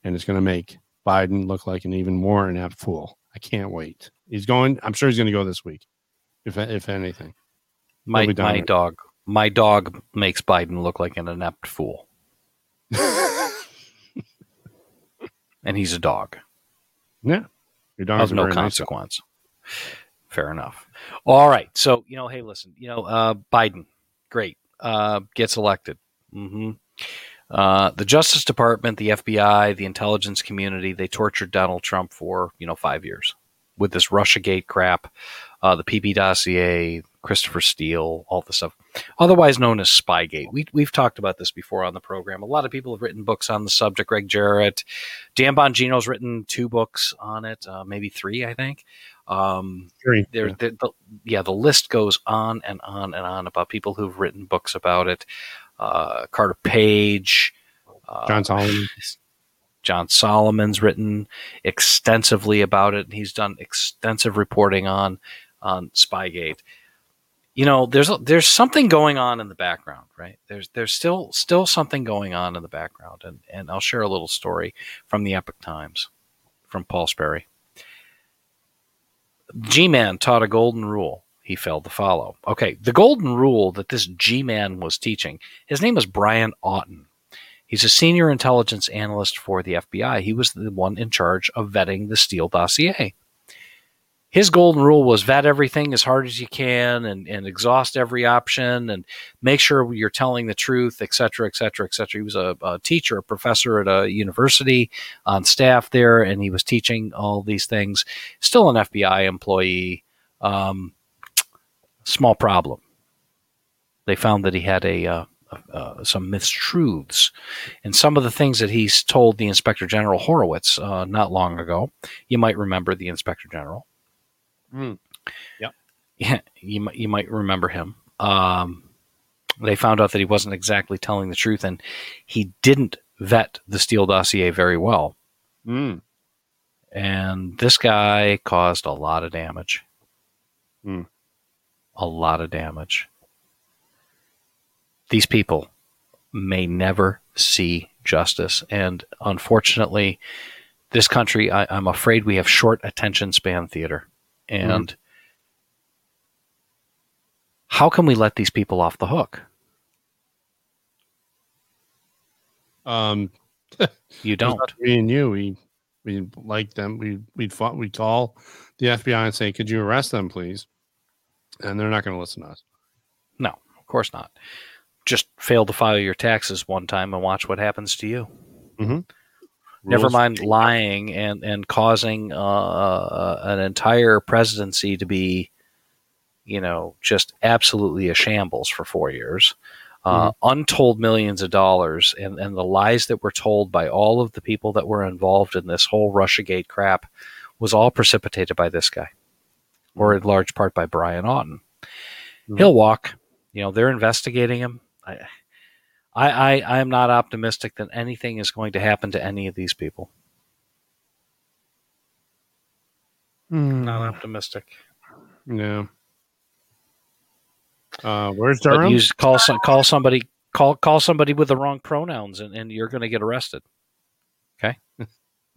and it's gonna make Biden look like an even more inept fool. I can't wait. He's going. I'm sure he's gonna go this week, if if anything. My my dog my dog makes Biden look like an inept fool, and he's a dog Yeah, your dog's of no very nice consequence. Fair enough. All right. So you know, hey, listen. You know, uh, Biden, great, uh, gets elected. hmm Uh, the Justice Department, the FBI, the intelligence community, they tortured Donald Trump for you know five years with this RussiaGate crap, uh, the PP dossier, Christopher Steele, all the stuff, otherwise known as Spygate. We, we've talked about this before on the program. A lot of people have written books on the subject. Gregg Jarrett, Dan Bongino's written two books on it, uh, maybe three, I think. Um, Three. there, Yeah. the, the, yeah, the list goes on and on and on about people who've written books about it. Uh, Carter Page, uh, John Solomon. John Solomon's written extensively about it, and he's done extensive reporting on on Spygate. You know, there's there's something going on in the background, right? There's there's still still something going on in the background, and and I'll share a little story from the Epoch Times, from Paul Sperry. G-Man taught a golden rule he failed to follow. Okay, the golden rule that this G-Man was teaching, his name is Brian Auten. He's a senior intelligence analyst for the FBI. He was the one in charge of vetting the Steele dossier. His golden rule was vet everything as hard as you can and, and exhaust every option and make sure you're telling the truth, et cetera, et cetera, et cetera. He was a, a teacher, a professor at a university on staff there, and he was teaching all these things. Still an FBI employee. Um, small problem. They found that he had a uh, uh, some mistruths and some of the things that he's told the Inspector General Horowitz uh, not long ago. You might remember the Inspector General. Mm. Yeah, you might you might remember him. Um, they found out that he wasn't exactly telling the truth, and he didn't vet the Steele dossier very well. Mm. And this guy caused a lot of damage. Hmm. A lot of damage. These people may never see justice. And unfortunately, this country, I, I'm afraid we have short attention span theater. And how can we let these people off the hook? Um, You don't. Me and you, we we like them. We we'd fought, we'd call the FBI and say, "Could you arrest them, please?" And they're not going to listen to us. No, of course not. Just fail to file your taxes one time and watch what happens to you. Never mind lying and and causing uh, uh, an entire presidency to be, you know, just absolutely a shambles for four years. Uh, Untold millions of dollars, and and the lies that were told by all of the people that were involved in this whole RussiaGate crap was all precipitated by this guy, or in large part by Brian Auten. Mhm. He'll walk. You know, they're investigating him. I, I, I, I am not optimistic that anything is going to happen to any of these people. Not optimistic. Yeah. Uh, where's But Durham? use call some, call somebody call call somebody with the wrong pronouns and, and you're going to get arrested. Okay,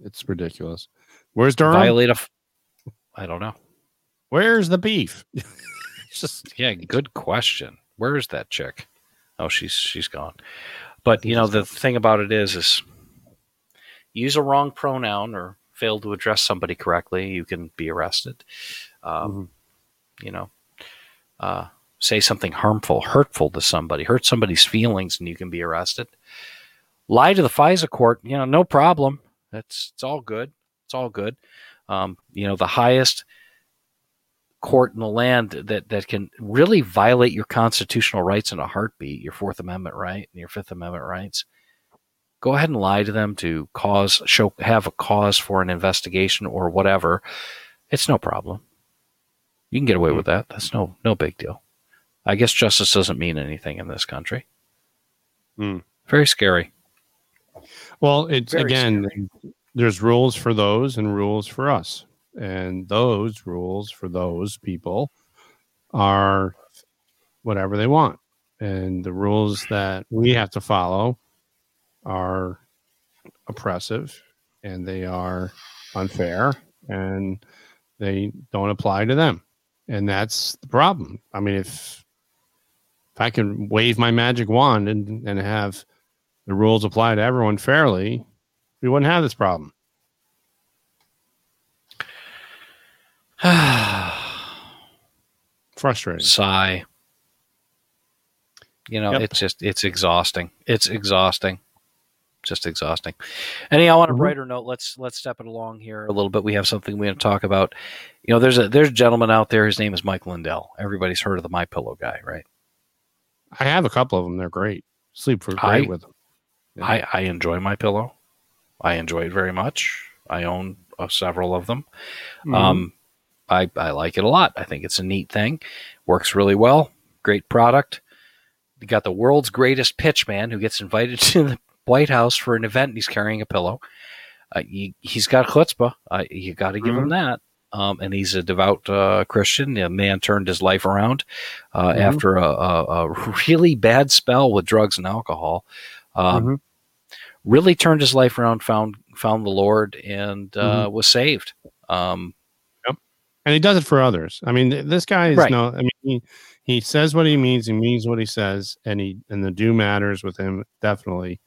it's ridiculous. Where's Durham? Violate a. f- I don't know. Where's the beef? it's just Yeah, good question. Where is that chick? Oh, she's she's gone. But you know the thing about it is, is use a wrong pronoun or fail to address somebody correctly, you can be arrested. Um, Mhm. You know, uh, say something harmful, hurtful to somebody, hurt somebody's feelings, and you can be arrested. Lie to the FISA court, you know, no problem. That's it's all good. It's all good. Um, you know, the highest court in the land that that can really violate your constitutional rights in a heartbeat, your Fourth Amendment right and your Fifth Amendment rights. Go ahead and lie to them to cause show have a cause for an investigation or whatever. It's no problem. You can get away with that. That's no no big deal. I guess justice doesn't mean anything in this country. Hmm. Very scary. Well, it's Very again, there's rules for those and rules for us. And those rules for those people are whatever they want. And the rules that we have to follow are oppressive and they are unfair and they don't apply to them. And that's the problem. I mean, if if I can wave my magic wand and, and have the rules apply to everyone fairly, we wouldn't have this problem. Frustrating. Sigh. You know, Yep. it's just it's exhausting. It's exhausting. Just exhausting. Anyhow, on a Mhm. brighter note, let's let's step it along here a little bit. We have something we want to talk about. You know, there's a there's a gentleman out there. His name is Mike Lindell. Everybody's heard of the My Pillow guy, right? I have a couple of them. They're great. Sleep for I- great with them. Yeah. I, I enjoy my pillow. I enjoy it very much. I own uh, several of them. Mhm. Um, I, I like it a lot. I think it's a neat thing. Works really well. Great product. You got the world's greatest pitch man who gets invited to the White House for an event and he's carrying a pillow. Uh, he, he's got chutzpah. Uh, you got to give him that. Um, and he's a devout uh, Christian. The man turned his life around uh, Mhm. after a, a, a really bad spell with drugs and alcohol. Um, Mhm. Really turned his life around, found found the Lord, and uh, was saved. Um, and he does it for others. I mean, th- this guy is Right. no. I mean, he, he says what he means. He means what he says, and he and the do matters with him definitely.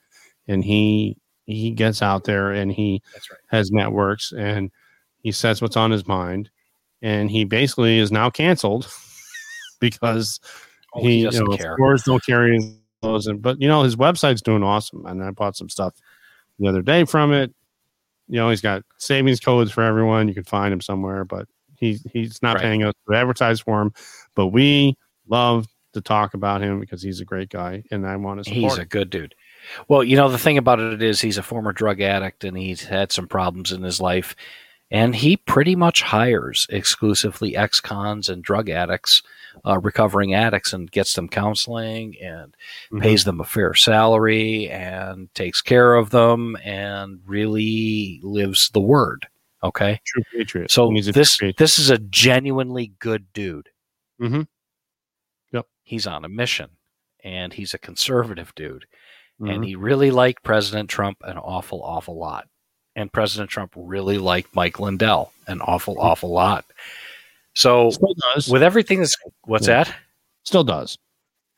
And he he gets out there and he right. has networks and he says what's on his mind, and he basically is now canceled because Oh, he, he you doesn't know, care. stores don't carry clothes, and but you know his website's doing awesome, and I bought some stuff the other day from it. You know, he's got savings codes for everyone. You can find him somewhere, but he he's not Right. paying us to advertise for him. But we love to talk about him because he's a great guy, and I want to support. He's a good dude. Well, you know, the thing about it is he's a former drug addict and he's had some problems in his life. And he pretty much hires exclusively ex cons and drug addicts, uh, recovering addicts, and gets them counseling and Mhm. pays them a fair salary and takes care of them and really lives the word. Okay. true patriot. So this patriot. this is a genuinely good dude. Mhm. Yep. He's on a mission and he's a conservative dude and Mhm. he really liked President Trump an awful, awful lot. And President Trump really liked Mike Lindell an awful, Mm-hmm. awful lot. So still does. with everything that's what's Yeah. that? still does.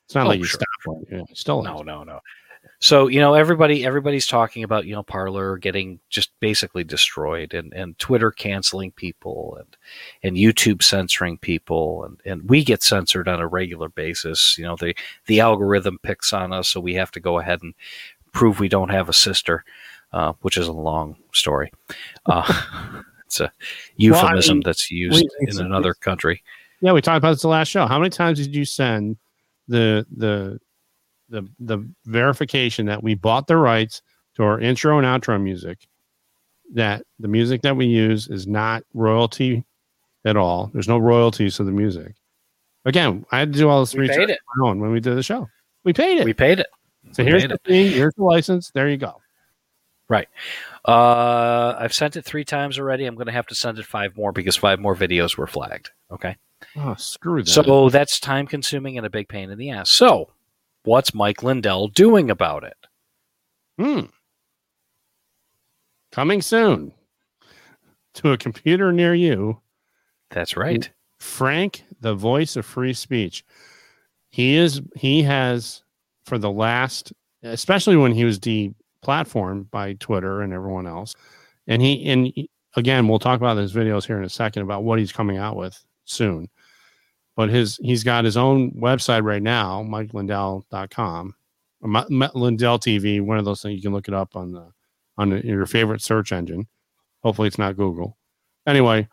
It's not Oh, like you sure, stop. Yeah, still No, no, no. So you know, everybody, everybody's talking about you know Parler getting just basically destroyed, and and Twitter canceling people, and and YouTube censoring people, and and we get censored on a regular basis. You know, the the algorithm picks on us, so we have to go ahead and prove we don't have a sister, uh, which is a long story. Uh, it's a euphemism mean, that's used we- in another country. Yeah, we talked about this the last show. How many times did you send the the the the verification that we bought the rights to our intro and outro music? That the music that we use is not royalty at all. There's no royalties to the music. Again, I had to do all this We research paid it. on my own when we did the show. We paid it. We paid it. so we here's the fee. Here's the license. There you go. Right. Uh, I've sent it three times already. I'm going to have to send it five more because five more videos were flagged. Okay. Oh, screw that. So that's time consuming and a big pain in the ass. So, what's Mike Lindell doing about it? Hmm. Coming soon to a computer near you. That's right. Frank, the voice of free speech. He is he has for the last especially when he was deplatformed by Twitter and everyone else. And he and he- again, we'll talk about his videos here in a second about what he's coming out with soon. But his he's got his own website right now, MikeLindell.com, or Lindell TV, one of those things you can look it up on the on the, your favorite search engine. Hopefully, it's not Google. Anyway,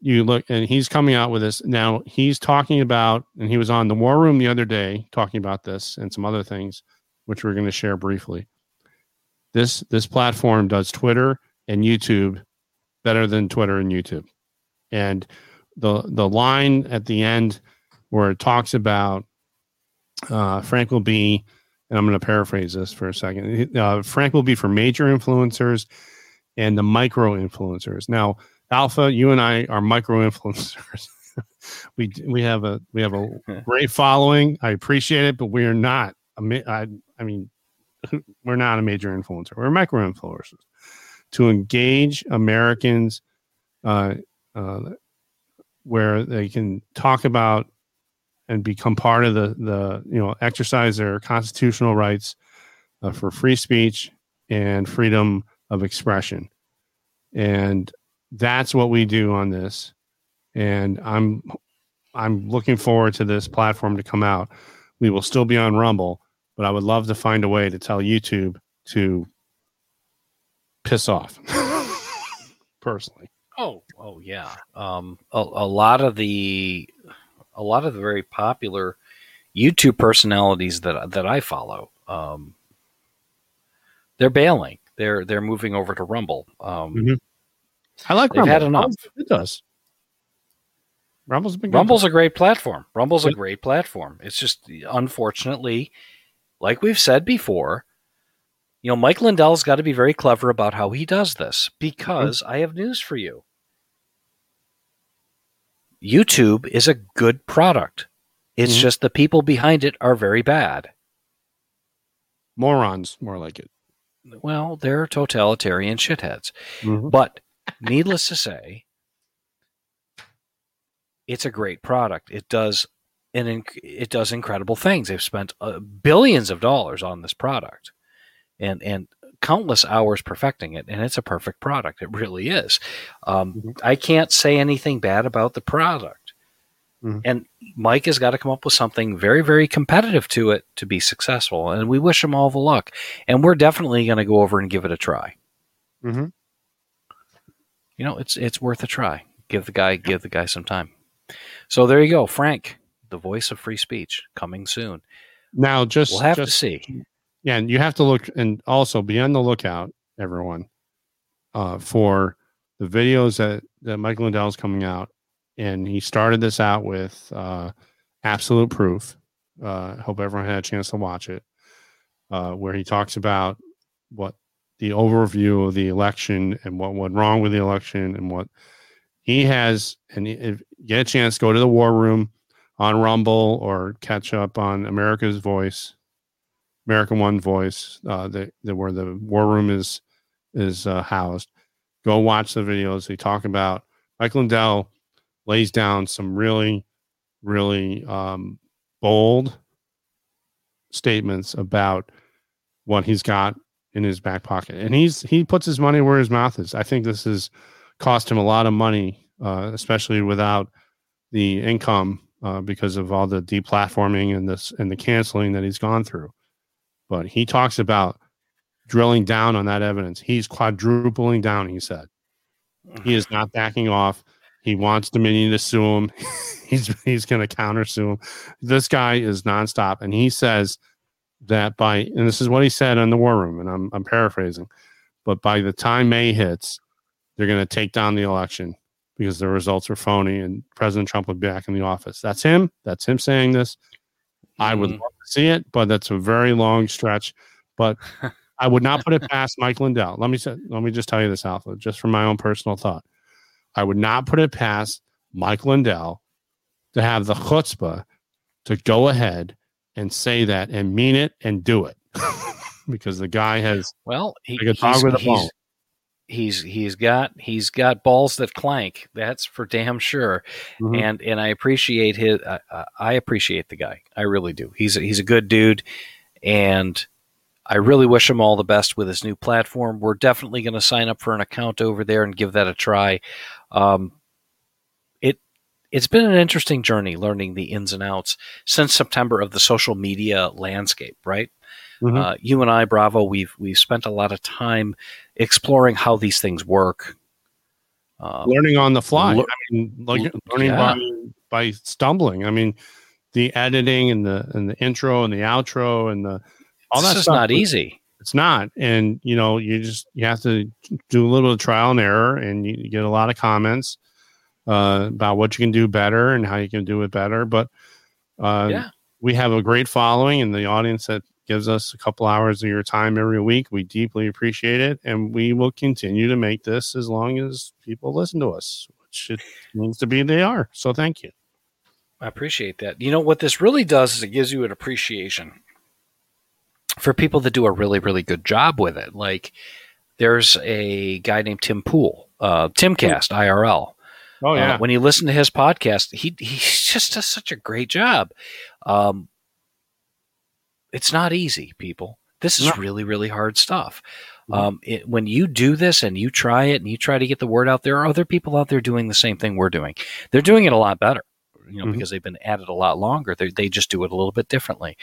you look, and he's coming out with this now. He's talking about, and he was on the War Room the other day talking about this and some other things, which we're going to share briefly. This this platform does Twitter and YouTube better than Twitter and YouTube, and the the line at the end where it talks about uh, Frank will be, and I'm going to paraphrase this for a second. Uh, Frank will be for major influencers and the micro influencers. Now, Alpha, you and I are micro influencers. we we have a we have a great following. I appreciate it, but we are not. A, I, I mean, we're not a major influencer. We're micro influencers to engage Americans uh, uh, where they can talk about and become part of the the you know exercise their constitutional rights uh, for free speech and freedom of expression. And that's what we do on this. And i'm i'm looking forward to this platform to come out. We will still be on rumble but i would love to find a way to tell youtube to piss off. Personally Oh, oh yeah. Um, a, a lot of the, a lot of the very popular YouTube personalities that that I follow, um, they're bailing. They're they're moving over to Rumble. Um, Mhm. I like Rumble. had enough. It does. Rumble's been good. Rumble's a great platform. Rumble's a great platform. It's just unfortunately, like we've said before, you know, Mike Lindell's got to be very clever about how he does this because I have news for you. YouTube is a good product. It's Mhm. just the people behind it are very bad. morons, more like it. Well, they're totalitarian shitheads. Mhm. But needless to say, it's a great product. It does an inc- it does incredible things. They've spent uh, billions of dollars on this product, and and countless hours perfecting it, and it's a perfect product. It really is. Um, Mhm. I can't say anything bad about the product. Mhm. And Mike has got to come up with something very, very competitive to it to be successful. And we wish him all the luck. And we're definitely going to go over and give it a try Mhm. you know, it's it's worth a try. Give the guy give the guy some time. So there you go, Frank, the voice of free speech, coming soon. Now, just We'll have just, to see. Yeah, and you have to look and also be on the lookout, everyone, uh, for the videos that that Michael is coming out, and he started this out with uh, absolute proof. Uh, hope everyone had a chance to watch it, uh, where he talks about what the overview of the election and what went wrong with the election and what he has. And if you get a chance, go to the War Room on Rumble or catch up on America's Voice. American One Voice, uh, the, the where the War Room is is uh, housed. Go watch the videos. They talk about Michael Lindell lays down some really, really um, bold statements about what he's got in his back pocket, and he's he puts his money where his mouth is. I think this has cost him a lot of money, uh, especially without the income uh, because of all the deplatforming and this and the canceling that he's gone through but he talks about drilling down on that evidence. He's quadrupling down, he said. He is not backing off. He wants Dominion to sue him. he's he's going to counter sue him. This guy is nonstop, and he says that by and this is what he said in the war room, and I'm I'm paraphrasing, but by the time May hits, they're going to take down the election because the results are phony, and President Trump will be back in the office. That's him. That's him saying this. I would Mhm. love to see it, but that's a very long stretch. But I would not put it past Mike Lindell. Let me say, let me just tell you this, Alpha, just from my own personal thought. I would not put it past Mike Lindell to have the chutzpah to go ahead and say that and mean it and do it, because the guy has Well, he, a dog he's, with a he's, bone. He's he's got he's got balls that clank. That's for damn sure. Mhm. And and I appreciate his. I, I- I appreciate the guy. I really do. He's a, he's a good dude, and I really wish him all the best with his new platform. We're definitely going to sign up for an account over there and give that a try. Um, it it's been an interesting journey learning the ins and outs since September of the social media landscape. Right, Mhm. uh, you and I, Bravo, we've we've spent a lot of time exploring how these things work. Um, learning on the fly. lear- I mean, like, learning yeah. by by stumbling. I mean, the editing and the and the intro and the outro and the all it's that stuff not easy. It's not, and you know, you just you have to do a little bit of trial and error, and you, you get a lot of comments uh, about what you can do better and how you can do it better. But uh, Yeah. we have a great following, and the audience that gives us a couple hours of your time every week. We deeply appreciate it, and we will continue to make this as long as people listen to us, which it means to be they are. So thank you. I appreciate that. You know what this really does is it gives you an appreciation for people that do a really really good job with it. Like there's a guy named Tim Pool, uh, Timcast IRL. Oh Uh, when you listen to his podcast, he he just does such a great job. Um, it's not easy, people. This is No. really really hard stuff. Mhm. Um, it, when you do this and you try it and you try to get the word out, there are other people out there doing the same thing we're doing. They're doing it a lot better, you know, Mhm. because they've been at it a lot longer. They they just do it a little bit differently,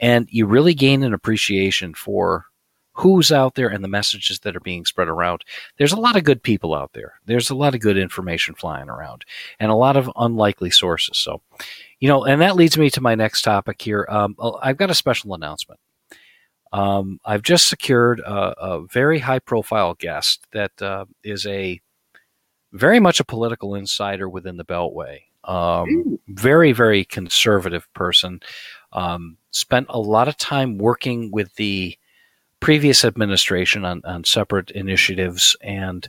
and you really gain an appreciation for who's out there and the messages that are being spread around. There's a lot of good people out there. There's a lot of good information flying around, and a lot of unlikely sources. So, you know, and that leads me to my next topic here. Um, I've got a special announcement. Um, I've just secured a, a very high profile guest that uh, is a very much a political insider within the Beltway. Um, very, very conservative person. Um, spent a lot of time working with the previous administration on, on separate initiatives and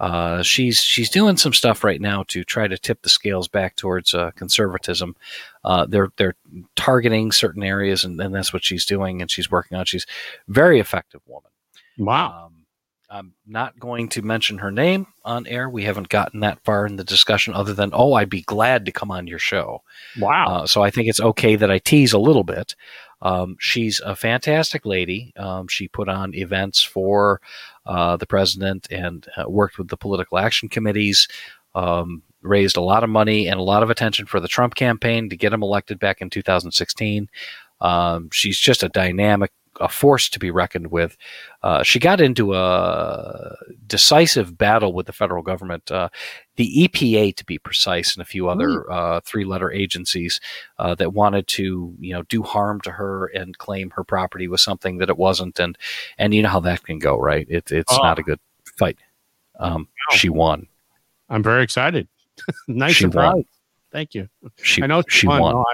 uh, she's she's doing some stuff right now to try to tip the scales back towards uh, conservatism. Uh, they're they're targeting certain areas, and, and that's what she's doing, and she's working on. She's a very effective woman. wow. Um, I'm not going to mention her name on air. We haven't gotten that far in the discussion, other than oh, I'd be glad to come on your show. Wow. Uh, so I think it's okay that I tease a little bit. Um, she's a fantastic lady. Um, she put on events for uh, the president and uh, worked with the political action committees. Um, raised a lot of money and a lot of attention for the Trump campaign to get him elected back in 2016. Um, she's just a dynamic, a force to be reckoned with. Uh, she got into a decisive battle with the federal government, uh, the EPA to be precise, and a few other uh, three-letter agencies uh, that wanted to, you know, do harm to her and claim her property was something that it wasn't, and and you know how that can go, right? It, it's Oh. not a good fight. Um, No. She won. I'm very excited. nice She surprise. won. Thank you. She I know she won. won. No,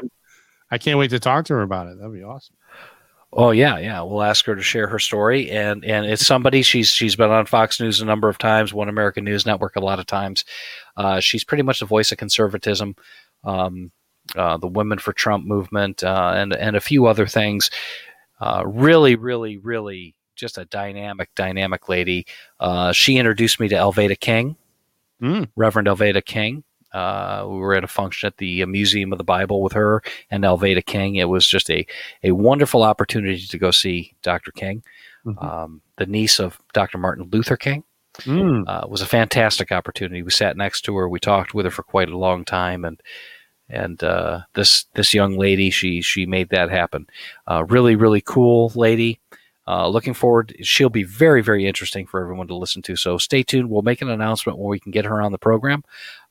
I can't wait to talk to her about it. That'd be awesome. Oh yeah, yeah. We'll ask her to share her story, and and it's somebody she's she's been on Fox News a number of times, One American News Network a lot of times. Uh, she's pretty much the voice of conservatism, um, uh, the Women for Trump movement, uh, and and a few other things. Uh, really, really, really, just a dynamic, dynamic lady. Uh, she introduced me to Alveda King, Mm. Reverend Alveda King. Uh, we were at a function at the Museum of the Bible with her and Alveda King. It was just a, a wonderful opportunity to go see Dr. King, Mhm. um, the niece of Dr. Martin Luther King. Mm. Uh, it was a fantastic opportunity. We sat next to her. We talked with her for quite a long time, and and uh, this this young lady, she she made that happen. Uh, really, really cool lady. Uh, looking forward. She'll be very, very interesting for everyone to listen to. So stay tuned. We'll make an announcement when we can get her on the program.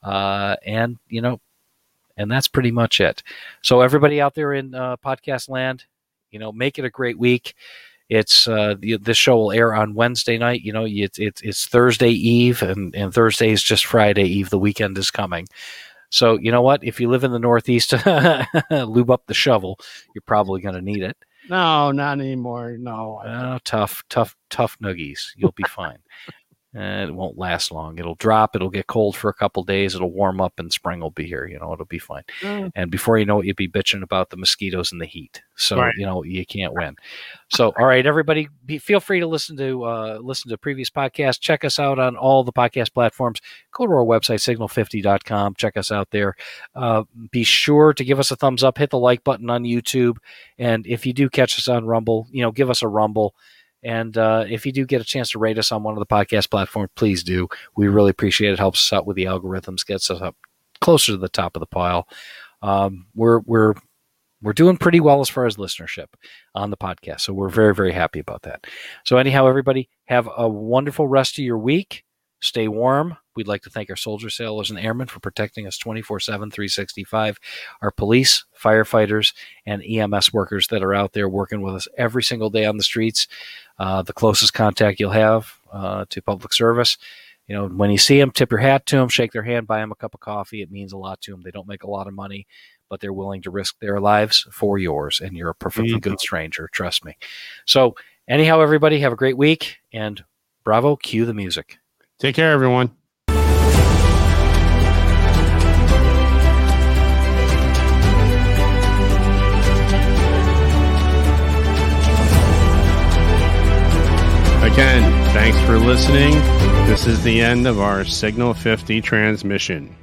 Uh, and you know, and that's pretty much it. So everybody out there in uh, podcast land, you know, make it a great week. It's uh, the, this show will air on Wednesday night. You know, it's it's, it's Thursday Eve, and, and Thursday is just Friday Eve. The weekend is coming. So you know what? If you live in the Northeast, lube up the shovel. You're probably going to need it. No, not anymore. No. Oh, tough, tough, tough noogies. You'll be fine. And it won't last long. It'll drop. It'll get cold for a couple days. It'll warm up, and spring will be here. You know, it'll be fine. Mm. And before you know it, you'll be bitching about the mosquitoes and the heat. So right. you know you can't win. So all right, everybody, be, feel free to listen to uh, listen to previous podcasts. Check us out on all the podcast platforms. Go to our website signal50.com. Check us out there. Uh, be sure to give us a thumbs up. Hit the like button on YouTube, and if you do catch us on Rumble, you know, give us a Rumble and uh, if you do get a chance to rate us on one of the podcast platforms, please do. We really appreciate it. helps us out with the algorithms, gets us up closer to the top of the pile. Um, we're we're we're doing pretty well as far as listenership on the podcast, so we're very very happy about that. So anyhow, everybody have a wonderful rest of your week. Stay warm. We'd like to thank our soldiers, sailors, and airmen for protecting us 24 7, 365. Our police, firefighters, and EMS workers that are out there working with us every single day on the streets. Uh, the closest contact you'll have uh, to public service. You know, when you see them, tip your hat to them, shake their hand, buy them a cup of coffee. It means a lot to them. They don't make a lot of money, but they're willing to risk their lives for yours. And you're a perfectly mm-hmm. good stranger. Trust me. So, anyhow, everybody, have a great week and bravo. Cue the music. Take care, everyone. Again, thanks for listening. This is the end of our Signal 50 transmission.